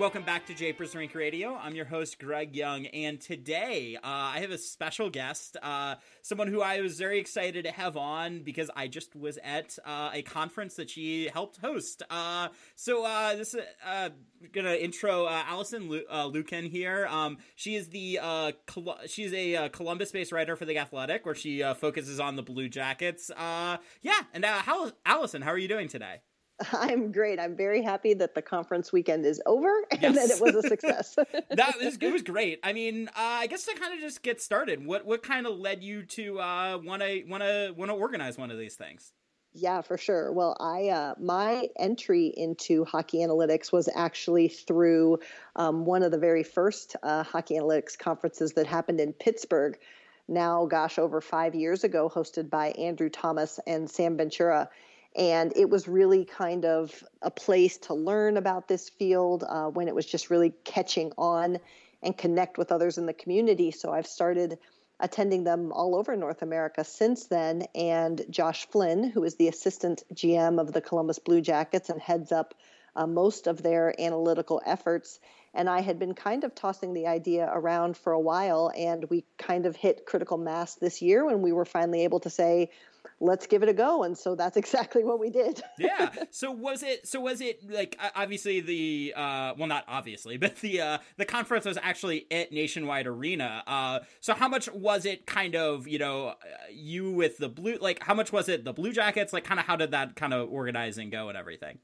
Welcome back to Japers Rink Radio. I'm your host, Greg Young, and today uh, I have a special guest, uh, someone who I was very excited to have on because I just was at uh, a conference that she helped host. Uh, so uh, this is uh, gonna intro Alison Lu- Lukan here. Um, she is the Col- she's a Columbus-based writer for the Athletic, where she focuses on the Blue Jackets. yeah, and how Alison, how are you doing today? I'm great. I'm very happy that the conference weekend is over and yes. that it was a success. that was it was great. I mean, uh, I guess to kind of just get started, what what kind of led you to want to want to want to organize one of these things? Yeah, for sure. Well, I uh, my entry into hockey analytics was actually through um, one of the very first uh, hockey analytics conferences that happened in Pittsburgh. Now, gosh, over five years ago, hosted by Andrew Thomas and Sam Ventura and it was really kind of a place to learn about this field uh, when it was just really catching on and connect with others in the community. So I've started attending them all over North America since then. And Josh Flynn, who is the assistant GM of the Columbus Blue Jackets and heads up uh, most of their analytical efforts. And I had been kind of tossing the idea around for a while, and we kind of hit critical mass this year when we were finally able to say, let's give it a go. And so that's exactly what we did. Yeah. So was it so was it like obviously the uh well not obviously but the uh the conference was actually at nationwide arena. Uh so how much was it kind of you know uh, you with the blue like how much was it the blue jackets? Like kind of how did that kind of organizing go and everything?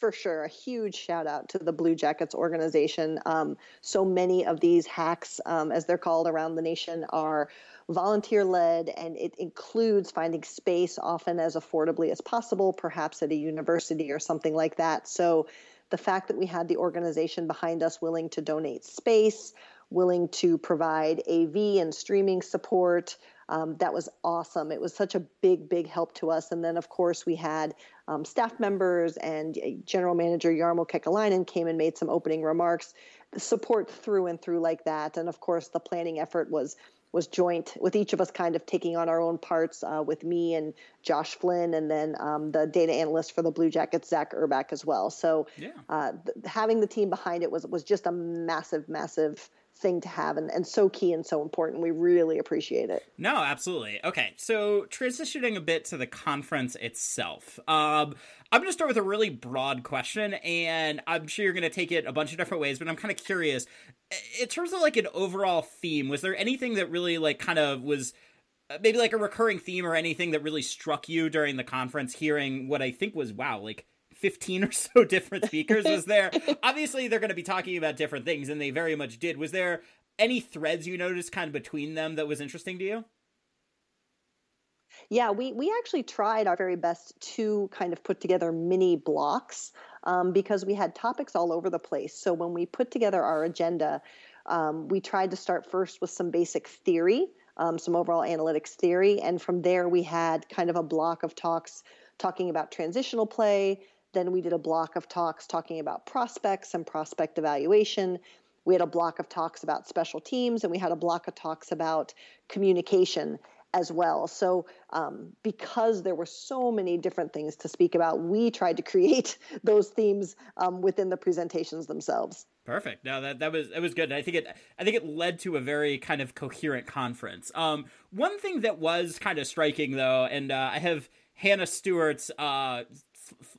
For sure. A huge shout out to the blue jackets organization. Um, so many of these hacks um, as they're called around the nation are volunteer led, and it includes finding space often as affordably as possible, perhaps at a university or something like that. So the fact that we had the organization behind us willing to donate space, willing to provide AV and streaming support. Um, that was awesome. It was such a big, big help to us. And then, of course, we had um, staff members and uh, General Manager Jarmo Kekalainen came and made some opening remarks. Support through and through like that. And of course, the planning effort was was joint with each of us kind of taking on our own parts uh, with me and Josh Flynn and then um, the data analyst for the Blue Jackets, Zach Urbach as well. So yeah. uh, th- having the team behind it was was just a massive, massive thing to have and, and so key and so important. We really appreciate it. No, absolutely. Okay, so transitioning a bit to the conference itself. Um, I'm going to start with a really broad question, and I'm sure you're going to take it a bunch of different ways, but I'm kind of curious. In terms of like an overall theme, was there anything that really like kind of was uh, maybe like a recurring theme or anything that really struck you during the conference hearing what I think was wow, like 15 or so different speakers was there. Obviously they're going to be talking about different things and they very much did. Was there any threads you noticed kind of between them that was interesting to you? Yeah we we actually tried our very best to kind of put together mini blocks um, because we had topics all over the place. So when we put together our agenda um, we tried to start first with some basic theory um, some overall analytics theory and from there we had kind of a block of talks talking about transitional play then we did a block of talks talking about prospects and prospect evaluation. We had a block of talks about special teams, and we had a block of talks about communication as well. So, um, because there were so many different things to speak about, we tried to create those themes um, within the presentations themselves. Perfect. No, that that was that was good. I think it I think it led to a very kind of coherent conference. Um, one thing that was kind of striking though, and uh, I have Hannah Stewart's uh,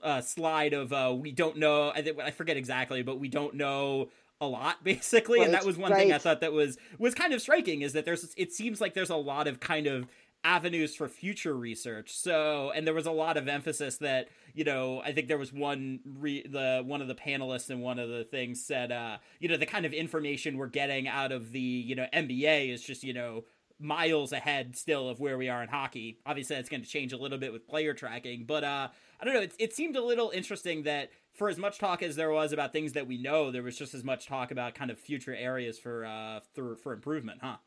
uh, slide of uh, we don't know. I, I forget exactly, but we don't know a lot basically right, and that was one right. thing i thought that was was kind of striking is that there's it seems like there's a lot of kind of avenues for future research so and there was a lot of emphasis that you know i think there was one re, the one of the panelists and one of the things said uh you know the kind of information we're getting out of the you know nba is just you know miles ahead still of where we are in hockey. Obviously, that's going to change a little bit with player tracking, but uh, I don't know. It, it seemed a little interesting that for as much talk as there was about things that we know, there was just as much talk about kind of future areas for uh, for, for improvement, huh?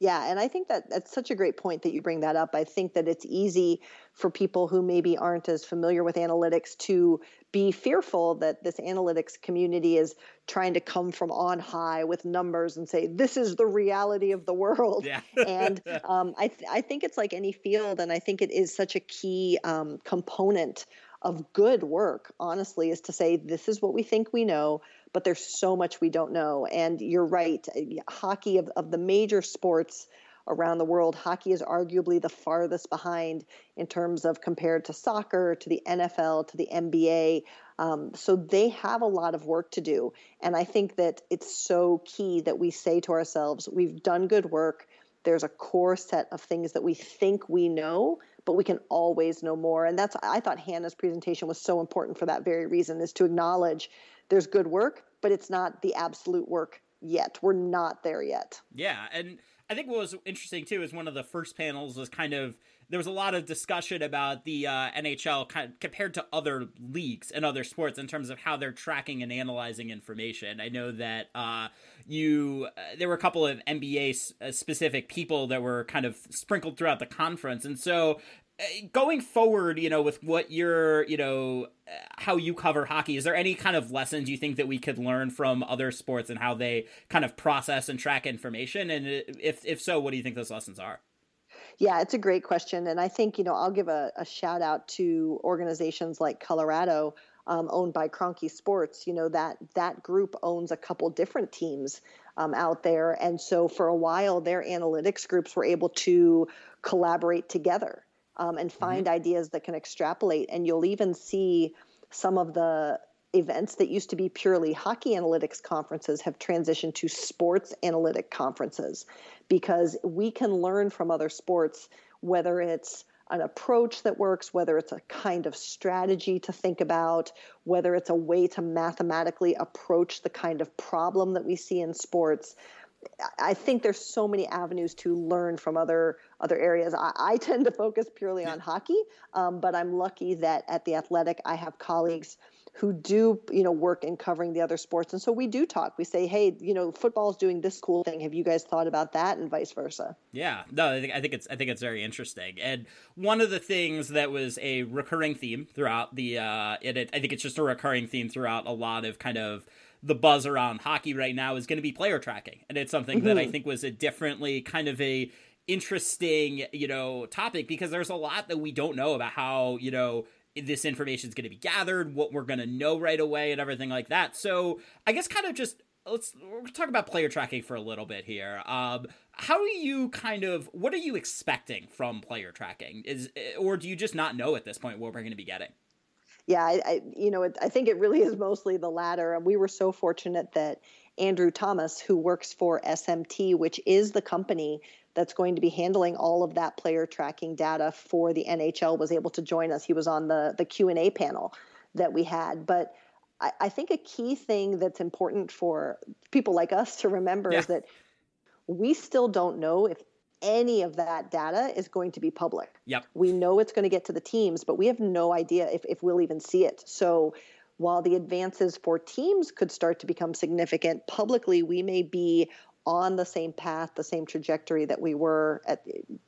Yeah, and I think that that's such a great point that you bring that up. I think that it's easy for people who maybe aren't as familiar with analytics to be fearful that this analytics community is trying to come from on high with numbers and say this is the reality of the world. Yeah. and um, I th- I think it's like any field, and I think it is such a key um, component of good work. Honestly, is to say this is what we think we know but there's so much we don't know. And you're right, hockey of, of the major sports around the world, hockey is arguably the farthest behind in terms of compared to soccer, to the NFL, to the NBA. Um, so they have a lot of work to do. And I think that it's so key that we say to ourselves, we've done good work. There's a core set of things that we think we know, but we can always know more. And that's, I thought Hannah's presentation was so important for that very reason, is to acknowledge there's good work, but it's not the absolute work yet. We're not there yet. Yeah, and I think what was interesting too is one of the first panels was kind of there was a lot of discussion about the uh, NHL kind of compared to other leagues and other sports in terms of how they're tracking and analyzing information. I know that uh, you uh, there were a couple of NBA uh, specific people that were kind of sprinkled throughout the conference, and so going forward, you know, with what you're, you know, uh, how you cover hockey, is there any kind of lessons you think that we could learn from other sports and how they kind of process and track information? And if if so, what do you think those lessons are? Yeah, it's a great question, and I think you know I'll give a, a shout out to organizations like Colorado, um, owned by Kroenke Sports. You know that that group owns a couple different teams um, out there, and so for a while, their analytics groups were able to collaborate together um, and mm-hmm. find mm-hmm. ideas that can extrapolate. And you'll even see some of the events that used to be purely hockey analytics conferences have transitioned to sports analytic conferences because we can learn from other sports whether it's an approach that works, whether it's a kind of strategy to think about, whether it's a way to mathematically approach the kind of problem that we see in sports. I think there's so many avenues to learn from other other areas. I, I tend to focus purely on hockey, um, but I'm lucky that at the Athletic I have colleagues who do you know work in covering the other sports, and so we do talk. We say, hey, you know, football is doing this cool thing. Have you guys thought about that, and vice versa? Yeah, no, I think, I think it's I think it's very interesting. And one of the things that was a recurring theme throughout the uh, it, it I think it's just a recurring theme throughout a lot of kind of the buzz around hockey right now is going to be player tracking, and it's something mm-hmm. that I mm-hmm. think was a differently kind of a interesting you know topic because there's a lot that we don't know about how you know this information is going to be gathered, what we're going to know right away, and everything like that. So I guess kind of just let's talk about player tracking for a little bit here. Um, how do you kind of what are you expecting from player tracking? Is or do you just not know at this point what we're going to be getting? yeah, I, I you know, it, I think it really is mostly the latter. And we were so fortunate that Andrew Thomas, who works for SMT, which is the company that's going to be handling all of that player tracking data for the NHL, was able to join us. He was on the the Q and A panel that we had, but. I, I think a key thing that's important for people like us to remember yeah. is that we still don't know if any of that data is going to be public. Yep. We know it's going to get to the teams, but we have no idea if, if we'll even see it. So while the advances for teams could start to become significant, publicly we may be on the same path, the same trajectory that we were at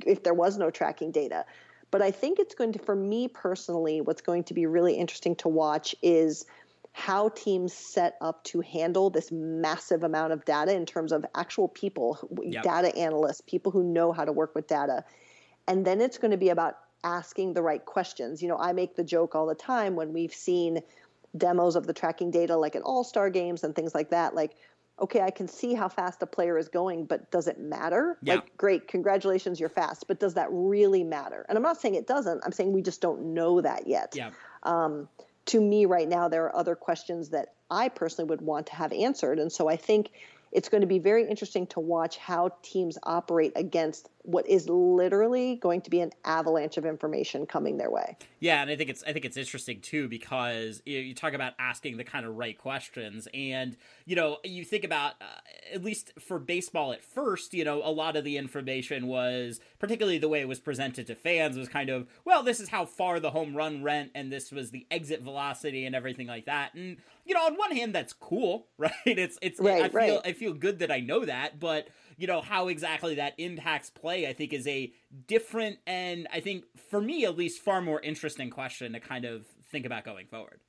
if there was no tracking data. But I think it's going to, for me personally, what's going to be really interesting to watch is how teams set up to handle this massive amount of data in terms of actual people, yep. data analysts, people who know how to work with data. And then it's going to be about asking the right questions. You know, I make the joke all the time when we've seen demos of the tracking data, like at all star games and things like that. Like, okay, I can see how fast a player is going, but does it matter? Yeah. Like, great, congratulations, you're fast, but does that really matter? And I'm not saying it doesn't. I'm saying we just don't know that yet. Yeah. Um, to me right now there are other questions that I personally would want to have answered and so I think it's going to be very interesting to watch how teams operate against what is literally going to be an avalanche of information coming their way. Yeah, and I think it's I think it's interesting too because you, know, you talk about asking the kind of right questions, and you know you think about uh, at least for baseball at first, you know a lot of the information was particularly the way it was presented to fans was kind of well this is how far the home run went and this was the exit velocity and everything like that, and you know on one hand that's cool, right? It's it's right, I feel right. I feel good that I know that, but you know how exactly that impacts play i think is a different and i think for me at least far more interesting question to kind of think about going forward.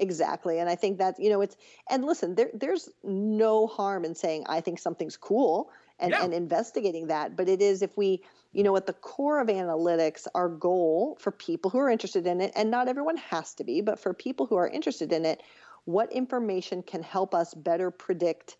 Exactly and i think that you know it's and listen there there's no harm in saying i think something's cool and, and investigating that but it is if we you know at the core of analytics our goal for people who are interested in it and not everyone has to be but for people who are interested in it what information can help us better predict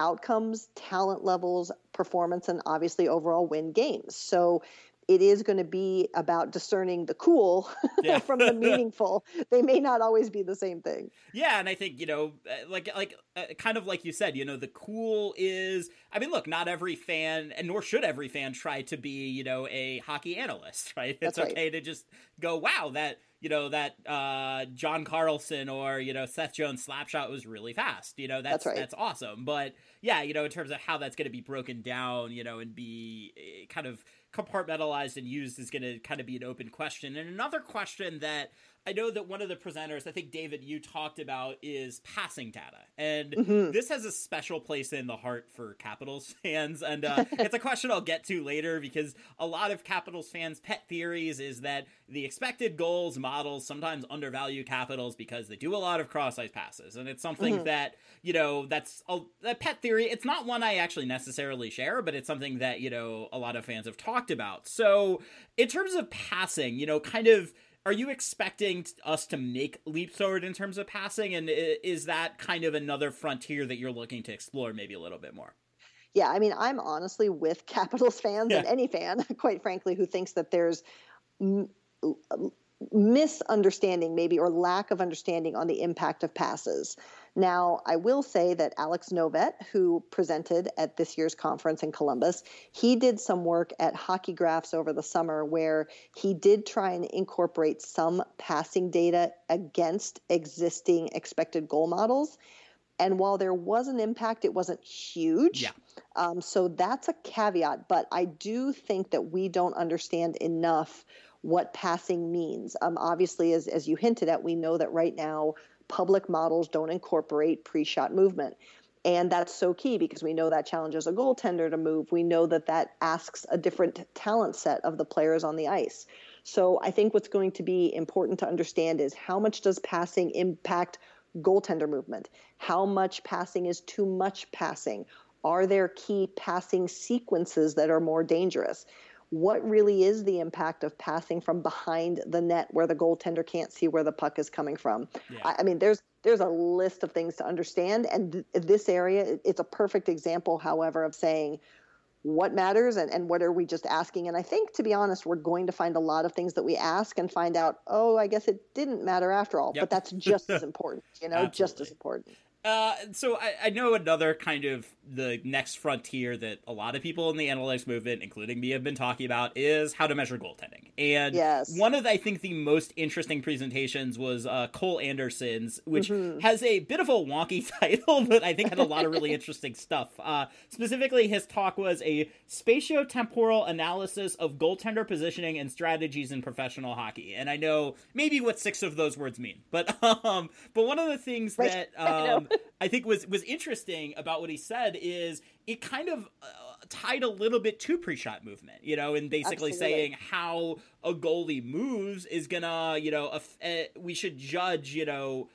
outcomes, talent levels, performance, and obviously overall win games. So it is going to be about discerning the cool yeah. from the meaningful. they may not always be the same thing. Yeah, and I think you know, uh, like like uh, kind of like you said, you know, the cool is. I mean, look, not every fan, and nor should every fan try to be, you know, a hockey analyst, right? That's It's okay right. to just go, wow, that you know that uh, John Carlson or you know Seth Jones slapshot was really fast. You know that's that's, right. that's awesome. But yeah, you know in terms of how that's going to be broken down, you know, and be eh, kind of compartmentalized and used is going to kind of be an open question. And another question that I know that one of the presenters, I think David, you talked about is passing data, and mm-hmm. this has a special place in the heart for Capitals fans. And uh, it's a question I'll get to later because a lot of Capitals fans' pet theories is that the expected goals models sometimes undervalue Capitals because they do a lot of cross ice passes, and it's something mm-hmm. that you know that's a, a pet theory. It's not one I actually necessarily share, but it's something that you know a lot of fans have talked about. So in terms of passing, you know, kind of are you expecting us to make leaps forward in terms of passing? And is that kind of another frontier that you're looking to explore maybe a little bit more? Yeah i mean i'm honestly with capitals fans yeah. and any fan quite frankly who thinks that there's misunderstanding maybe or lack of understanding on the impact of passes now, I will say that Alex Novet, who presented at this year's conference in Columbus, he did some work at Hockey Graphs over the summer where he did try and incorporate some passing data against existing expected goal models. And while there was an impact, it wasn't huge. Yeah. Um, so that's a caveat. But I do think that we don't understand enough what passing means. Um, obviously, as, as you hinted at, we know that right now public models don't incorporate pre-shot movement. And that's so key because we know that challenges a goaltender to move. We know that that asks a different talent set of the players on the ice. So I think what's going to be important to understand is how much does passing impact goaltender movement? How much passing is too much passing? Are there key passing sequences that are more dangerous? What really is the impact of passing from behind the net where the goaltender can't see where the puck is coming from. Yeah. I, I, mean, there's there's a list of things to understand, and th- this area it's a perfect example, however, of saying what matters and, and what are we just asking. And I think, to be honest, we're going to find a lot of things that we ask and find out, oh, I guess it didn't matter after all. Yep. But that's just as important, you know, Absolutely. just as important. Uh, so I, I know another kind of the next frontier that a lot of people in the analytics movement, including me, have been talking about is how to measure goaltending. And yes. one of, the, I think, the most interesting presentations was uh, Cole Anderson's, which mm-hmm. has a bit of a wonky title, but I think had a lot of really interesting stuff. Uh, specifically, his talk was a spatiotemporal analysis of goaltender positioning and strategies in professional hockey. And I know maybe what six of those words mean, but um, but one of the things right. that um, I think was was interesting about what he said is it kind of uh, tied a little bit to pre-shot movement, you know, and basically Absolutely. saying how a goalie moves is gonna, you know, uh, we should judge, you know,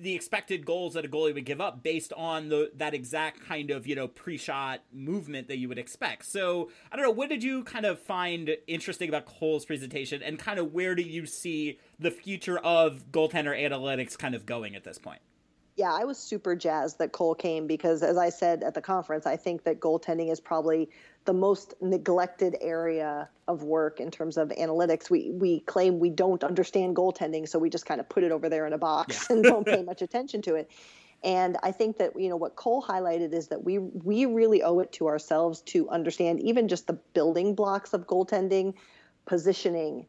the expected goals that a goalie would give up based on the that exact kind of you know pre-shot movement that you would expect. So I don't know, what did you kind of find interesting about Cole's presentation, and kind of where do you see the future of goaltender analytics kind of going at this point? Yeah, I was super jazzed that Cole came because, as I said at the conference, I think that goaltending is probably the most neglected area of work in terms of analytics. We we claim we don't understand goaltending, so we just kind of put it over there in a box yeah. and don't pay much attention to it. And I think that you know what Cole highlighted is that we we really owe it to ourselves to understand even just the building blocks of goaltending, positioning,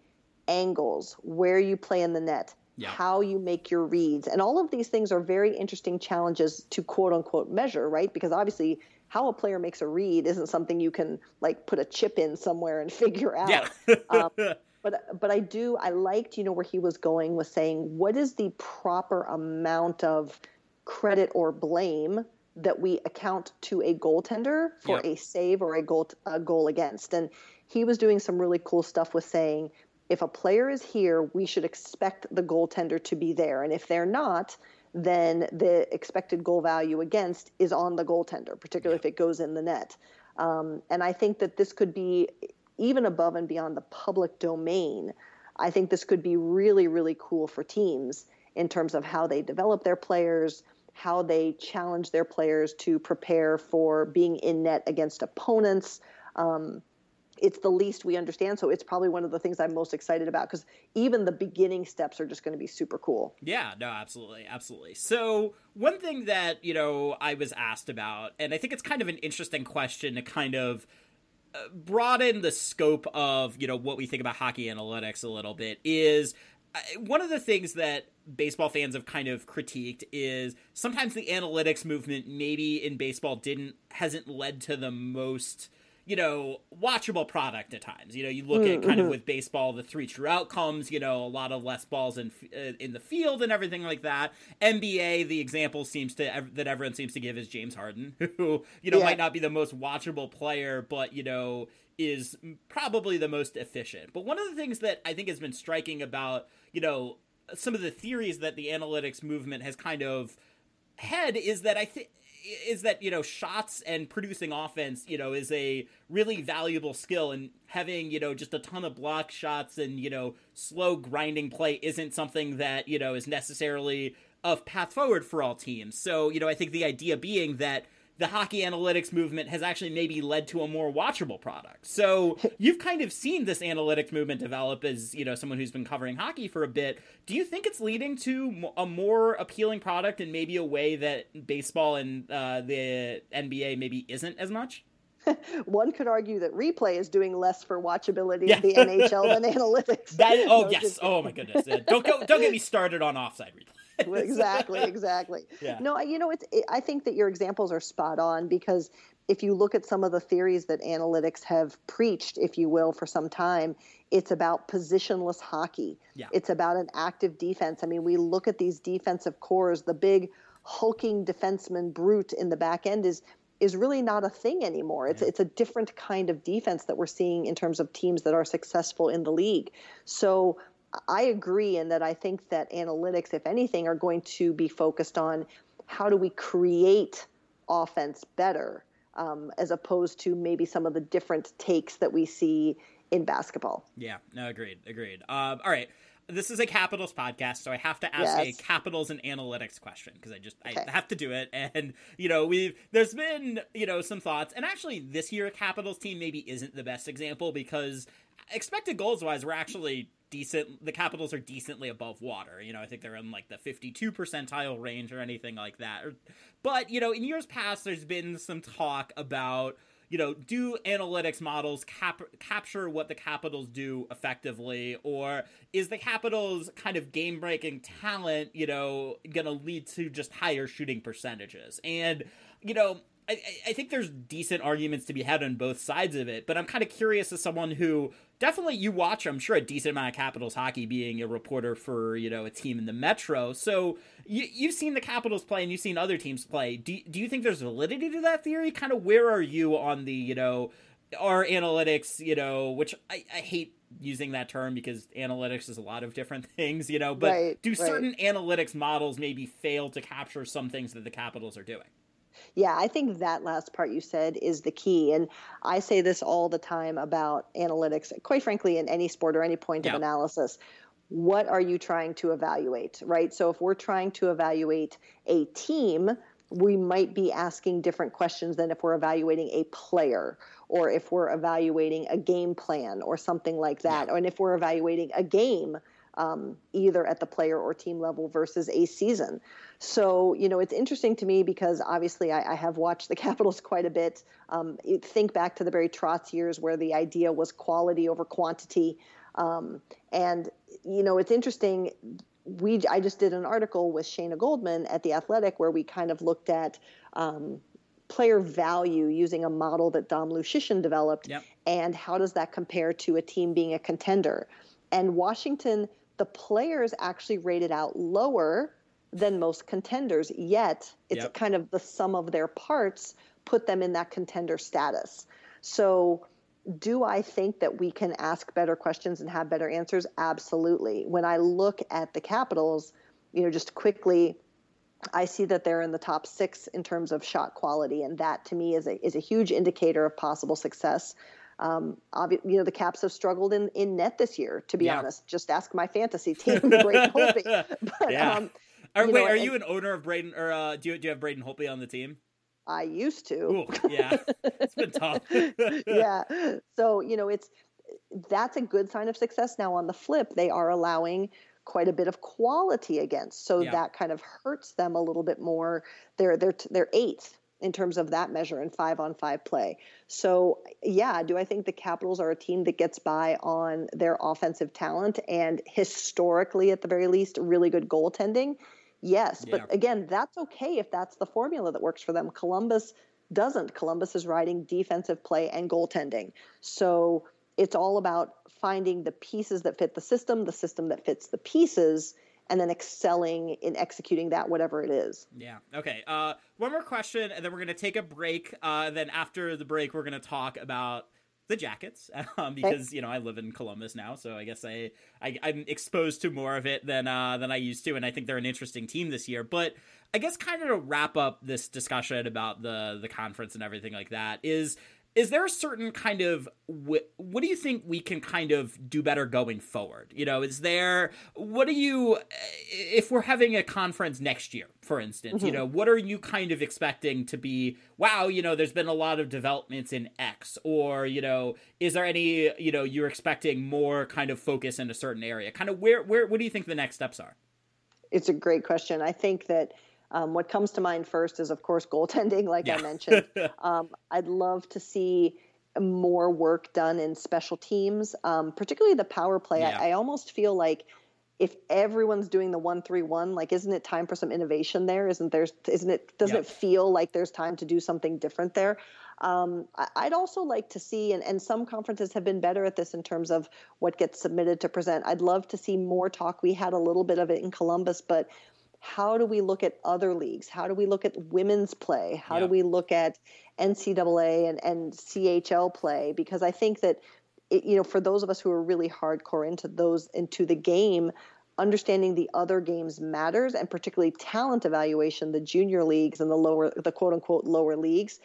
angles, where you play in the net, how you make your reads. And all of these things are very interesting challenges to quote unquote measure, right? Because obviously how a player makes a read isn't something you can like put a chip in somewhere and figure out. Yeah. um, but but I do I liked you know where he was going with saying what is the proper amount of credit or blame that we account to a goaltender for yep. a save or a goal a goal against and he was doing some really cool stuff with saying if a player is here we should expect the goaltender to be there and if they're not then the expected goal value against is on the goaltender particularly yep. if it goes in the net um, and I think that this could be even above and beyond the public domain, I think this could be really, really cool for teams in terms of how they develop their players, how they challenge their players to prepare for being in net against opponents. Um, it's the least we understand, so it's probably one of the things I'm most excited about because even the beginning steps are just going to be super cool. Yeah, no, absolutely, absolutely. So one thing that you know I was asked about, and I think it's kind of an interesting question to kind of broaden the scope of you know what we think about hockey analytics a little bit is uh, one of the things that baseball fans have kind of critiqued is sometimes the analytics movement maybe in baseball didn't hasn't led to the most you know, watchable product at times. You know, you look mm-hmm. at kind of mm-hmm. with baseball, the three true outcomes. You know, a lot of less balls in uh, in the field and everything like that. NBA, the example seems to that everyone seems to give is James Harden, who you know yeah. might not be the most watchable player, but you know is probably the most efficient. But one of the things that I think has been striking about you know some of the theories that the analytics movement has kind of had is that I think is that you know shots and producing offense you know is a really valuable skill and having you know just a ton of block shots and you know slow grinding play isn't something that you know is necessarily of path forward for all teams. So you know i think the idea being that the hockey analytics movement has actually maybe led to a more watchable product. So you've kind of seen this analytics movement develop as you know someone who's been covering hockey for a bit. Do you think it's leading to a more appealing product in maybe a way that baseball and uh, the NBA maybe isn't as much? One could argue that replay is doing less for watchability yeah. of the NHL than analytics. That, oh no, yes, oh my goodness! don't go, don't get me started on offside replay. exactly, exactly. Yeah. No, you know, it's. It, I think that your examples are spot on because if you look at some of the theories that analytics have preached, if you will, for some time, it's about positionless hockey. Yeah. It's about an active defense. I mean, we look at these defensive cores, the big hulking defenseman brute in the back end is is really not a thing anymore. It's yeah. it's a different kind of defense that we're seeing in terms of teams that are successful in the league. So I agree in that I think that analytics, if anything, are going to be focused on how do we create offense better, um, as opposed to maybe some of the different takes that we see in basketball. Yeah, no, agreed, agreed. Um, all right. This is a Capitals podcast, so I have to ask yes. a Capitals and analytics question because I just okay. I have to do it. And you know, we've there's been you know some thoughts, and actually this year Capitals team maybe isn't the best example because expected goals wise, we're actually decent the capitals are decently above water you know i think they're in like the 52 percentile range or anything like that. But you know in years past there's been some talk about you know do analytics models cap- capture what the capitals do effectively? Or is the capitals kind of game breaking talent you know gonna lead to just higher shooting percentages? And you know I, I think there's decent arguments to be had on both sides of it, but I'm kind of curious as someone who definitely you watch, I'm sure, a decent amount of Capitals hockey being a reporter for, you know, a team in the Metro. So you, you've seen the Capitals play and you've seen other teams play. Do, do you think there's validity to that theory? Kind of where are you on the, you know, our analytics, you know, which I, I hate using that term because analytics is a lot of different things, you know, but right, do certain right. analytics models maybe fail to capture some things that the Capitals are doing? Yeah, I think that last part you said is the key. And I say this all the time about analytics, quite frankly, in any sport or any point yeah. of analysis. What are you trying to evaluate, right? So if we're trying to evaluate a team, we might be asking different questions than if we're evaluating a player or if we're evaluating a game plan or something like that. Yeah. Or if we're evaluating a game, um, either at the player or team level versus a season. So, you know, it's interesting to me because obviously I, I have watched the Capitals quite a bit. Um, think back to the Barry Trotz years where the idea was quality over quantity. Um, and, you know, it's interesting. We, I just did an article with Shayna Goldman at The Athletic where we kind of looked at um, player value using a model that Dom Luszczyszyn developed yep. and how does that compare to a team being a contender. And Washington the players actually rated out lower than most contenders, yet it's yep. kind of the sum of their parts put them in that contender status. So, do I think that we can ask better questions and have better answers? Absolutely. When I look at the Capitals, you know, just quickly, I see that they're in the top six in terms of shot quality, and that to me is a is a huge indicator of possible success. Um, obvi- you know, the Caps have struggled in, in net this year, to be yeah. honest. Just ask my fantasy team, Braden Holtby. But, yeah. Um, are, wait, know, are and, you an owner of Braden, or uh, do, you, do you have Braden Holtby on the team? I used to. Ooh, yeah, it's been tough. yeah. So, you know, it's that's a good sign of success. Now, on the flip, they are allowing quite a bit of quality against, so yeah. that kind of hurts them a little bit more. They're they're they're eighth in terms of that measure in five on five play. So, yeah, do I think the Capitals are a team that gets by on their offensive talent and historically, at the very least, really good goaltending? Yes. Yeah. But again, that's okay if that's the formula that works for them. Columbus doesn't. Columbus is riding defensive play and goaltending. So, it's all about finding the pieces that fit the system, the system that fits the pieces and then excelling in executing that whatever it is. Yeah. Okay uh, one more question and then we're going to take a break uh, then after the break we're going to talk about the jackets um, because you know I live in Columbus now, so I guess I, I am exposed to more of it than uh, than I used to, and I think they're an interesting team this year. But I guess kind of to wrap up this discussion about the the conference and everything like that is is there a certain kind of what, what do you think we can kind of do better going forward? You know is there what do you if we're having a conference next year for instance mm-hmm. you know what are you kind of expecting to be wow you know there's been a lot of developments in x or you know is there any you know you're expecting more kind of focus in a certain area? Kind of where where what do you think the next steps are? It's a great question. I think that um, what comes to mind first is, of course, goaltending, like yeah. I mentioned. um, I'd love to see more work done in special teams, um, particularly the power play. Yeah. I, I, almost feel like if everyone's doing the one three one, like, isn't it time for some innovation there? Isn't there? Isn't it? Doesn't it feel like there's time to do something different there? Um, I'd also like to see, and, and some conferences have been better at this in terms of what gets submitted to present. I'd love to see more talk. We had a little bit of it in Columbus, but how do we look at other leagues? How do we look at women's play? How yeah. do we look at NCAA and, and CHL play? Because I think that, it, you know, for those of us who are really hardcore into those, into the game, understanding the other games matters and particularly talent evaluation, the junior leagues and the lower, the quote unquote lower leagues,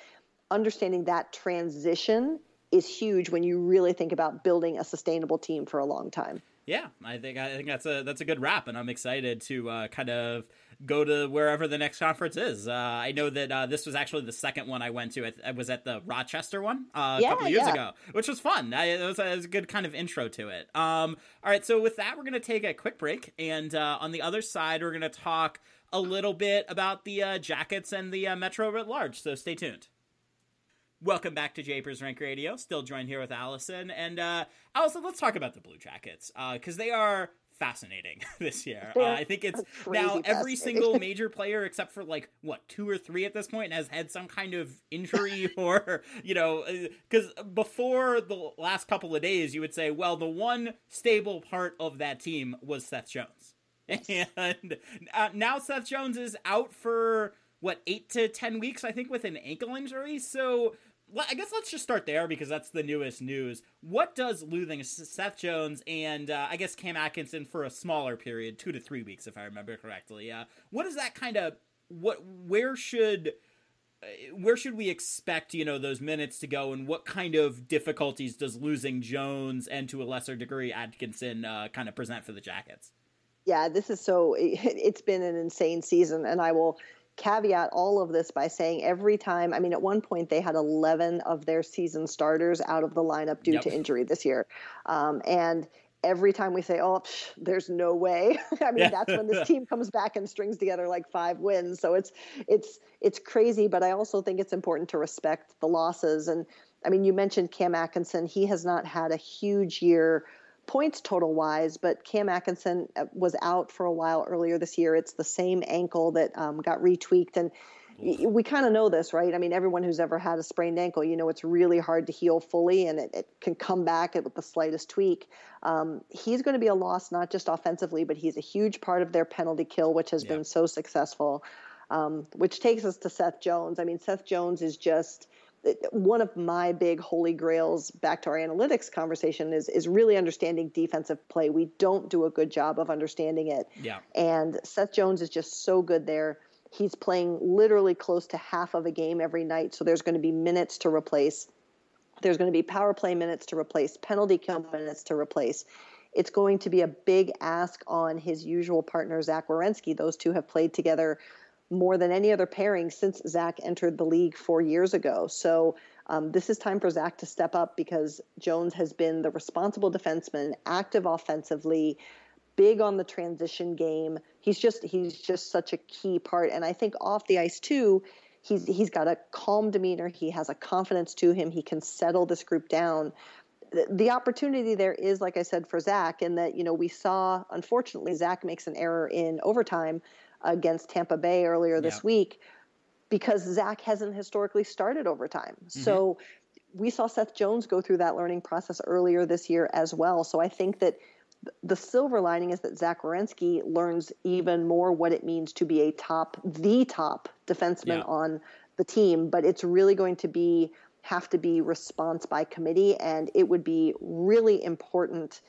understanding that transition is huge when you really think about building a sustainable team for a long time. Yeah, I think I think that's a that's a good wrap, and I'm excited to uh, kind of go to wherever the next conference is. Uh, I know that uh, this was actually the second one I went to. I, I was at the Rochester one uh, a couple years yeah. ago, which was fun. I, it, was a, it, was a, good kind of intro to it. Um, all right, so with that, we're going to take a quick break, and uh, on the other side, we're going to talk a little bit about the uh, Jackets and the Metro at large. So stay tuned. Welcome back to Japers Rink Radio. Still joined here with Alison. And uh, Alison, let's talk about the Blue Jackets because uh, they are fascinating this year. Uh, I think it's now every single major player except for like what two or three at this point has had some kind of injury or you know because uh, before the last couple of days you would say well the one stable part of that team was Seth Jones and uh, now Seth Jones is out for what eight to ten weeks I think with an ankle injury so I guess let's just start there because that's the newest news. What does losing Seth Jones and uh, I guess Cam Atkinson for a smaller period, two to three weeks, if I remember correctly? Uh, what is that kind of what? Where should uh, where should we expect you know those minutes to go, and what kind of difficulties does losing Jones and to a lesser degree Atkinson uh, kind of present for the Jackets? Yeah, this is so. It's been an insane season, and I will caveat all of this by saying every time, I mean, at one point they had 11 of their season starters out of the lineup due yep. to injury this year. Um, and every time we say, "Oh, psh, there's no way," I mean, yeah. that's when this team comes back and strings together like five wins. So it's it's it's crazy, but I also think it's important to respect the losses. And I mean, you mentioned Cam Atkinson; he has not had a huge year points total wise, but Cam Atkinson uh, was out for a while earlier this year. It's the same ankle that um, got retweaked and we kind of know this, right? I mean, everyone who's ever had a sprained ankle, you know, it's really hard to heal fully and it, it can come back with the slightest tweak. Um, he's going to be a loss, not just offensively, but he's a huge part of their penalty kill, which has yeah. been so successful. Um, which takes us to Seth Jones. I mean, Seth Jones is just one of my big holy grails back to our analytics conversation is is really understanding defensive play. We don't do a good job of understanding it. Yeah. And Seth Jones is just so good there. He's playing literally close to half of a game every night, so there's going to be minutes to replace. There's going to be power play minutes to replace, penalty kill minutes to replace. It's going to be a big ask on his usual partner, Zach Werenski. Those two have played together more than any other pairing since Zach entered the league four years ago. So um, this is time for Zach to step up because Jones has been the responsible defenseman, active offensively, big on the transition game. He's just he's just such a key part, and I think off the ice too. He's he's got a calm demeanor. He has a confidence to him. He can settle this group down. The, opportunity there is, like I said, for Zach, in that you know we saw unfortunately Zach makes an error in overtime against Tampa Bay earlier this yeah. week because Zach hasn't historically started overtime. Mm-hmm. So we saw Seth Jones go through that learning process earlier this year as well. So I think that the silver lining is that Zach Werenski learns even more what it means to be a top, the top defenseman yeah. on the team. But it's really going to be have to be response by committee, and it would be really important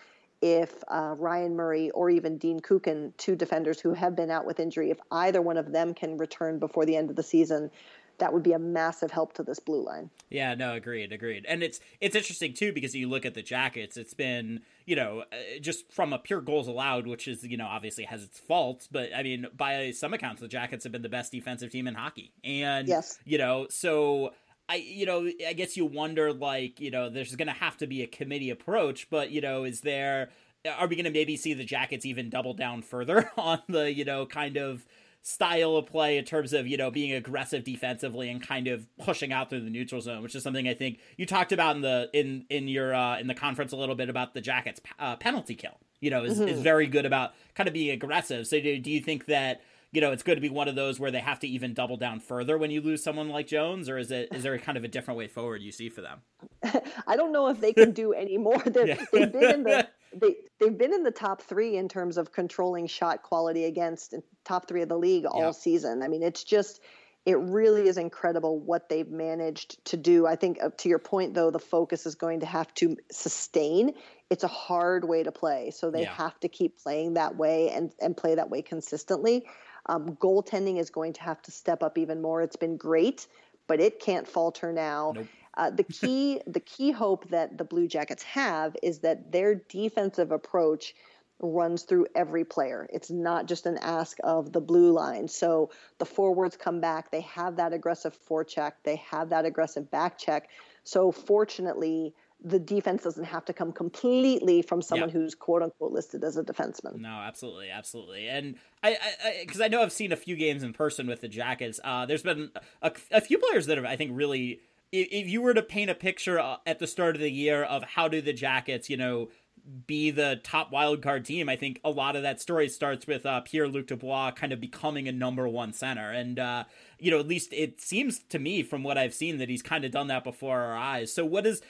if uh, Ryan Murray or even Dean Kukan, two defenders who have been out with injury, if either one of them can return before the end of the season, that would be a massive help to this blue line. Yeah, no, agreed, agreed. And it's it's interesting too because you look at the Jackets, it's been you know uh, just from a pure goals allowed, which is you know obviously has its faults, but I mean by some accounts the Jackets have been the best defensive team in hockey, and yes, you know so. I you know I guess you wonder like you know there's going to have to be a committee approach, but you know is there are we going to maybe see the Jackets even double down further on the you know kind of style of play in terms of you know being aggressive defensively and kind of pushing out through the neutral zone, which is something I think you talked about in the in in your uh, in the conference a little bit about the Jackets uh, penalty kill. You know, is mm-hmm. is very good about kind of being aggressive. So do, do you think that? You know, it's going to be one of those where they have to even double down further when you lose someone like Jones, or is it is there kind of a different way forward you see for them? I don't know if they can do any more. Yeah. They've been in the they they've been in the top three in terms of controlling shot quality against top three of the league all yeah. season. I mean, it's just it really is incredible what they've managed to do. I think uh, to your point though, the focus is going to have to sustain. It's a hard way to play, so they yeah. have to keep playing that way and and play that way consistently. Um, goaltending is going to have to step up even more. It's been great, but it can't falter now. Nope. Uh, the key the key hope that the Blue Jackets have is that their defensive approach runs through every player. It's not just an ask of the blue line. So the forwards come back, they have that aggressive forecheck, they have that aggressive back check. So fortunately, the defense doesn't have to come completely from someone yeah. who's quote unquote listed as a defenseman. No, absolutely, absolutely. And I, because I, I, know I've seen a few games in person with the Jackets. Uh, there's been a, a, few players that have, I think, really if you were to paint a picture uh, at the start of the year of how do the Jackets, you know, be the top wild card team, I think a lot of that story starts with uh, Pierre Luc Dubois kind of becoming a number one center, and uh, you know, at least it seems to me from what I've seen that he's kind of done that before our eyes. So, what is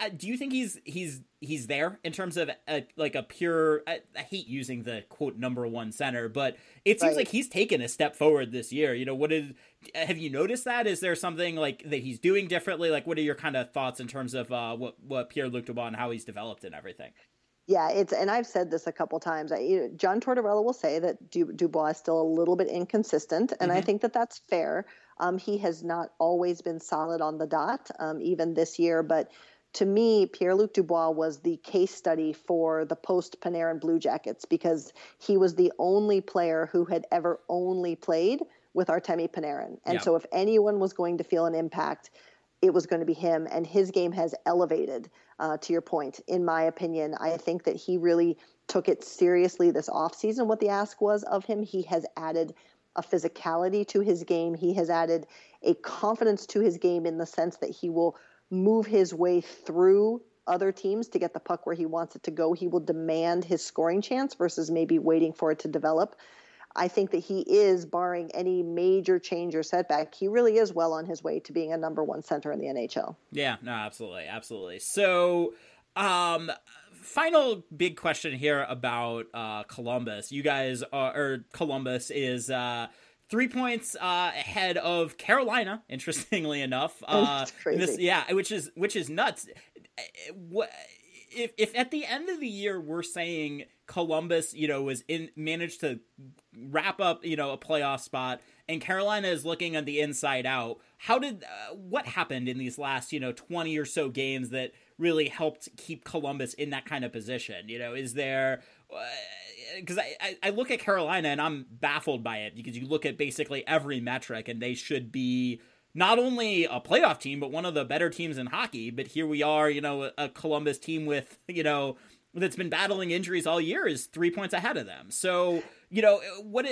uh, do you think he's he's he's there in terms of a, like a pure? I, I, hate using the quote number one center, but it seems right. like he's taken a step forward this year. You know, what is have you noticed that? Is there something like that he's doing differently? Like, what are your kind of thoughts in terms of uh, what what Pierre Luc Dubois and how he's developed and everything? Yeah, it's and I've said this a couple times. I, you know, John Tortorella will say that du, Dubois is still a little bit inconsistent, and mm-hmm. I think that that's fair. Um, he has not always been solid on the dot, um, even this year, but to me, Pierre Luc Dubois was the case study for the post Panarin Blue Jackets because he was the only player who had ever only played with Artemi Panarin. And yeah. so, if anyone was going to feel an impact, it was going to be him. And his game has elevated Uh, to your point, in my opinion, I think that he really took it seriously this offseason, what the ask was of him. He has added a physicality to his game. He has added a confidence to his game in the sense that he will move his way through other teams to get the puck where he wants it to go. He will demand his scoring chance versus maybe waiting for it to develop. I think that he is, barring any major change or setback, he really is well on his way to being a number one center in the NHL. Yeah, no, absolutely, absolutely. So, um, final big question here about uh, Columbus. You guys are, or Columbus is uh, three points uh, ahead of Carolina. Interestingly enough, uh, this, yeah, which is which is nuts. What if if at the end of the year we're saying Columbus, you know, was in managed to wrap up, you know, a playoff spot, and Carolina is looking on the inside out. How did uh, what happened in these last, you know, twenty or so games that really helped keep Columbus in that kind of position? You know, is there because uh, I, I look at Carolina and I'm baffled by it because you look at basically every metric and they should be not only a playoff team but one of the better teams in hockey. But here we are, you know, a Columbus team with you know that's been battling injuries all year is three points ahead of them. So you know what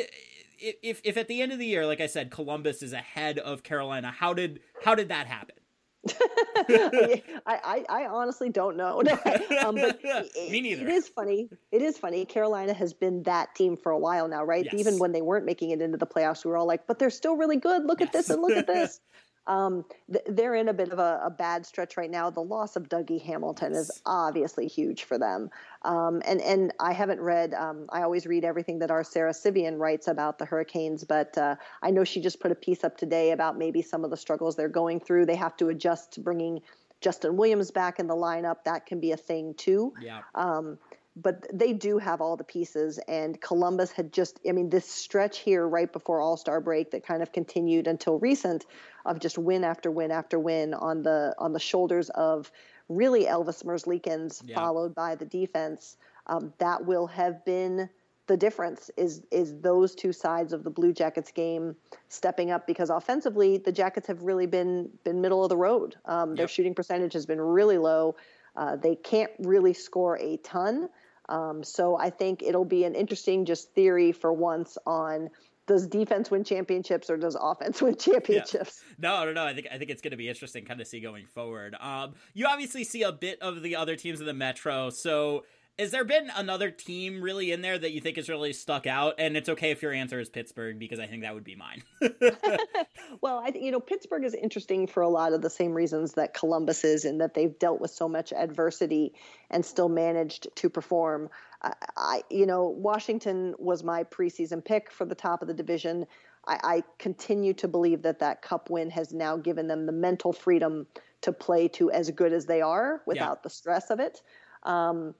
if if at the end of the year, like I said, Columbus is ahead of Carolina, how did how did that happen? I, I, I, honestly don't know. um, but Me neither. It is funny. It is funny. Carolina has been that team for a while now, right? Yes. Even when they weren't making it into the playoffs, we were all like, but they're still really good. Look yes. at this and look at this. Um, th- they're in a bit of a, a, bad stretch right now. The loss of Dougie Hamilton is obviously huge for them. Um, and and I haven't read. Um, I always read everything that our Sara Civian writes about the Hurricanes, but uh, I know she just put a piece up today about maybe some of the struggles they're going through. They have to adjust to bringing Justin Williams back in the lineup. That can be a thing too. Yeah. Um, but they do have all the pieces. And Columbus had just, I mean, this stretch here right before All Star break that kind of continued until recent of just win after win after win on the on the shoulders of really Elvis Merzlikins, yeah. followed by the defense. Um, that will have been the difference is is those two sides of the Blue Jackets game stepping up because offensively the Jackets have really been been middle of the road. Um, their yep. shooting percentage has been really low. Uh, they can't really score a ton. Um, so I think it'll be an interesting just theory for once on does defense win championships or does offense win championships? Yeah. No, no, no. I think I think it's going to be interesting, kind of see going forward. Um, you obviously see a bit of the other teams in the Metro, so has there been another team really in there that you think has really stuck out? And it's okay if your answer is Pittsburgh because I think that would be mine. well, I think you know Pittsburgh is interesting for a lot of the same reasons that Columbus is, in that they've dealt with so much adversity and still managed to perform. I, I you know, Washington was my preseason pick for the top of the division. I, I continue to believe that that Cup win has now given them the mental freedom to play to as good as they are without yeah. the stress of it. Um,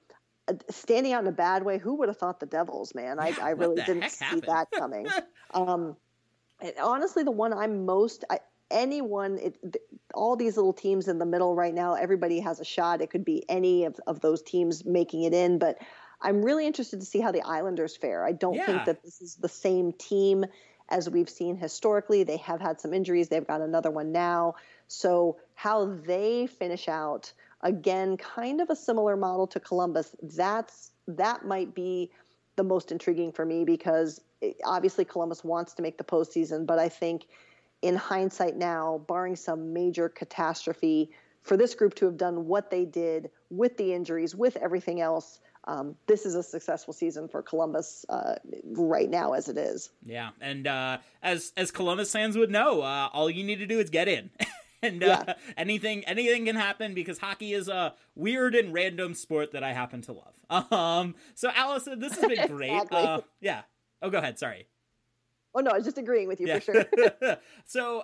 standing out in a bad way. Who would have thought the Devils, man? I, I really didn't see happened? that coming. um, honestly, the one I'm most I, anyone, it, all these little teams in the middle right now, everybody has a shot. It could be any of, of those teams making it in, but I'm really interested to see how the Islanders fare. I don't yeah. think that this is the same team as we've seen historically. They have had some injuries. They've got another one now. So how they finish out again kind of a similar model to Columbus. That's that might be the most intriguing for me because it, obviously Columbus wants to make the postseason, but I think in hindsight now, barring some major catastrophe, for this group to have done what they did with the injuries, with everything else, um, this is a successful season for Columbus uh, right now as it is. Yeah, and uh, as as Columbus fans would know, uh, all you need to do is get in. and uh, yeah. anything anything can happen because hockey is a weird and random sport that I happen to love. Um, so Alison, this has been great. exactly. uh, yeah. Oh, go ahead. Sorry. Oh no, I was just agreeing with you yeah. for sure. so,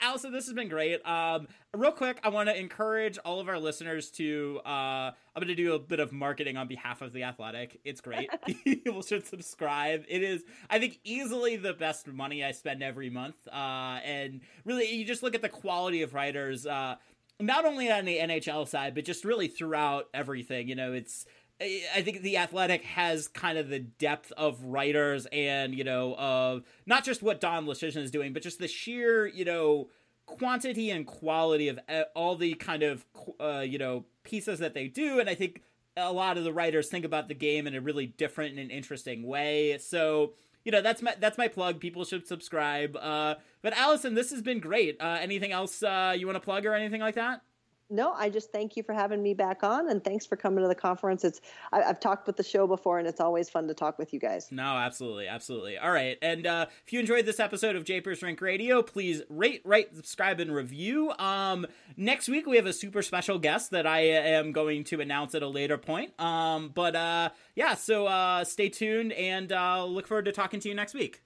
Alison, this has been great. Um, real quick, I want to encourage all of our listeners to. Uh, I'm going to do a bit of marketing on behalf of the Athletic. It's great. People should subscribe. It is, I think, easily the best money I spend every month. Uh, and really, you just look at the quality of writers. Uh, not only on the NHL side, but just really throughout everything. You know, it's I think the Athletic has kind of the depth of writers and, you know, of not just what Don Luszczyszyn is doing, but just the sheer, you know, quantity and quality of all the kind of, uh, you know, pieces that they do, and I think a lot of the writers think about the game in a really different and interesting way. So you know that's my that's my plug. People should subscribe. Uh, but Alison, this has been great. Uh, anything else uh, you want to plug or anything like that? No, I just thank you for having me back on, and thanks for coming to the conference. It's I, have talked with the show before, and it's always fun to talk with you guys. No, absolutely, absolutely. All right, and uh, if you enjoyed this episode of Japers Rink Radio, please rate, rate, subscribe, and review. Um, next week we have a super special guest that I am going to announce at a later point. Um, but uh, yeah, so uh, stay tuned and uh, look forward to talking to you next week.